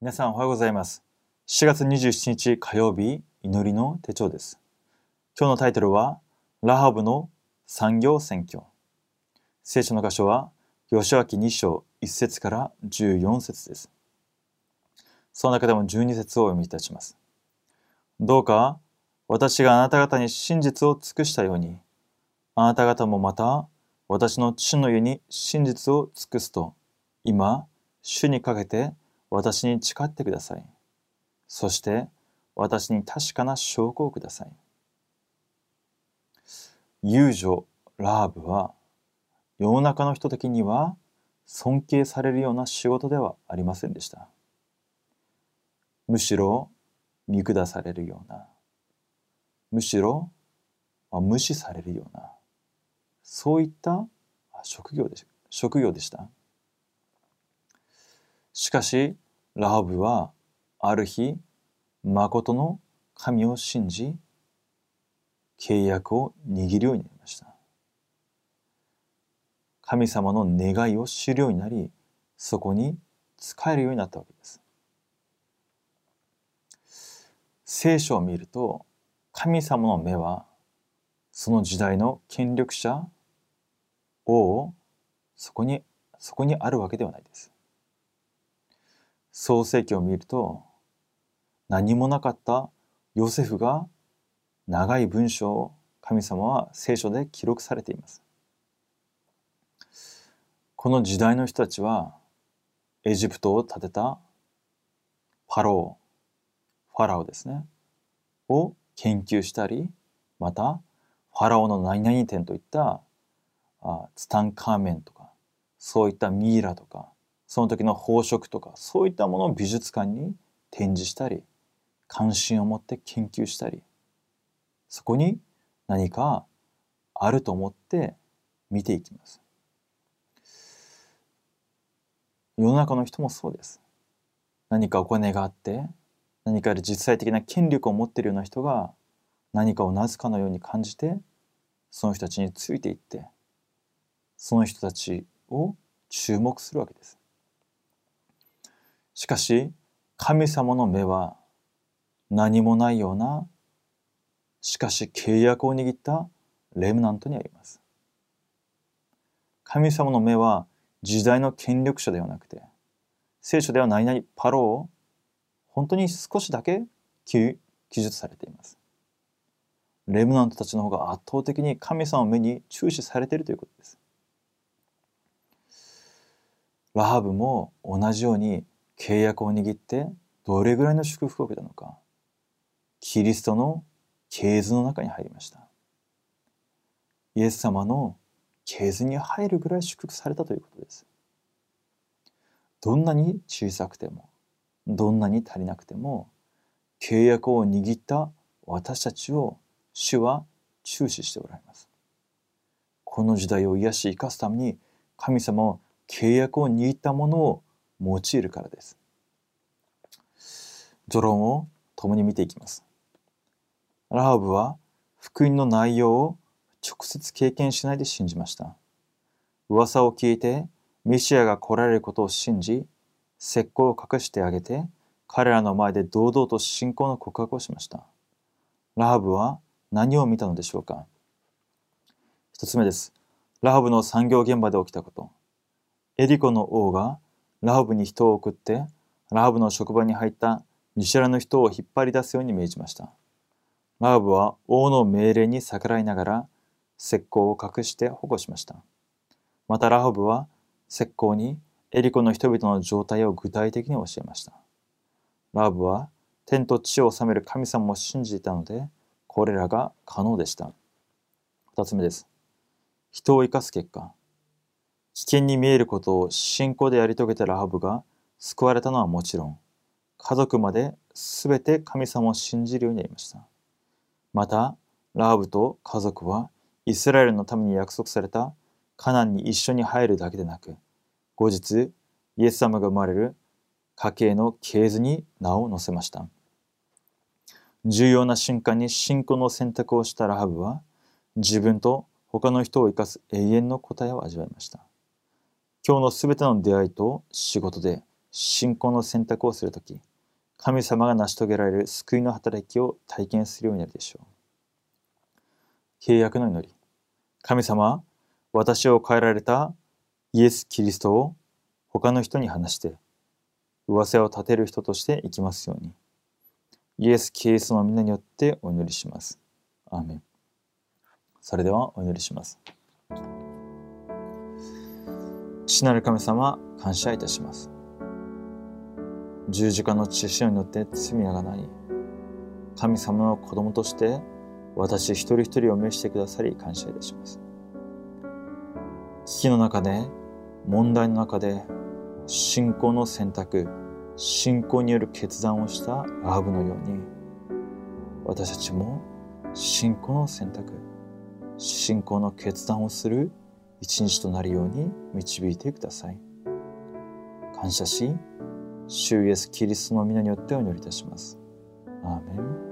皆さんおはようございます。7月27日火曜日、祈りの手帳です。今日のタイトルは、ラハブの産業選挙。聖書の箇所は、吉明2章1節から14節です。その中でも12節をお読みいたします。どうか、私があなた方に真実を尽くしたように、あなた方もまた、私の父の家に真実を尽くすと、今、主にかけて、私に誓ってください。そして私に確かな証拠をください。遊女ラハブは世の中の人的には尊敬されるような仕事ではありませんでした。むしろ見下されるような、むしろ無視されるような、そういった職業で職業でした。しかし、ラハブはある日、誠の神を信じ、契約を握るようになりました。神様の願いを知るようになり、そこに使えるようになったわけです。聖書を見ると、神様の目は、その時代の権力者、王、そこに、そこにあるわけではないです。創世記を見ると何もなかったヨセフが長い文章を神様は聖書で記録されています。この時代の人たちはエジプトを建てたパローファラオですねを研究したりまたファラオの何々店といったあツタンカーメンとかそういったミイラとかその時の宝飾とかそういったものを美術館に展示したり関心を持って研究したりそこに何かあると思って見ていきます。世の中の人もそうです。何かお金があって何か実際的な権力を持っているような人が何かをなすかのように感じてその人たちについていってその人たちを注目するわけです。しかし、神様の目は何もないような、しかし契約を握ったレムナントにあります。神様の目は時代の権力者ではなくて、聖書では何々パロを本当に少しだけ記述されています。レムナントたちの方が圧倒的に神様の目に注視されているということです。ラハブも同じように契約を握ってどれぐらいの祝福を受けたのかキリストの系図の中に入りました。イエス様の系図に入るぐらい祝福されたということです。どんなに小さくてもどんなに足りなくても契約を握った私たちを主は注視しておられます。この時代を癒し生かすために神様は契約を握ったものを用いるからです。序論を共に見ていきます。ラハブは福音の内容を直接経験しないで信じました。噂を聞いてメシアが来られることを信じ、石膏を隠してあげて、彼らの前で堂々と信仰の告白をしました。ラハブは何を見たのでしょうか一つ目です。ラハブの産業現場で起きたこと。エリコの王がラハブに人を送って、ラハブの職場に入った見知らぬ人を引っ張り出すように命じました。ラハブは王の命令に逆らいながら、石膏を隠して保護しました。またラハブは石膏にエリコの人々の状態を具体的に教えました。ラハブは天と地を治める神様を信じていたので、これらが可能でした。二つ目です。人を生かす結果、危険に見えることを信仰でやり遂げたラハブが救われたのはもちろん、家族まで全て神様を信じるようになりました。また、ラハブと家族はイスラエルのために約束されたカナンに一緒に入るだけでなく、後日、イエス様が生まれる家系の系図に名を載せました。重要な瞬間に信仰の選択をしたラハブは、自分と他の人を生かす永遠の答えを味わいました。今日のすべての出会いと仕事で信仰の選択をするとき、神様が成し遂げられる救いの働きを体験するようになるでしょう。契約の祈り。神様、私を変えられたイエス・キリストを他の人に話して、噂を立てる人として生きますように。イエス・キリストの皆によってお祈りします。アーメン。それではお祈りします。父なる神様、感謝いたします。十字架の血潮によって罪がない。神様の子供として私一人一人を召してくださり感謝いたします。危機の中で、問題の中で、信仰の選択、信仰による決断をしたラハブのように、私たちも信仰の選択、信仰の決断をする一日となるように導いてください。感謝し、主イエス・キリストの皆によってお祈りいたします。アーメン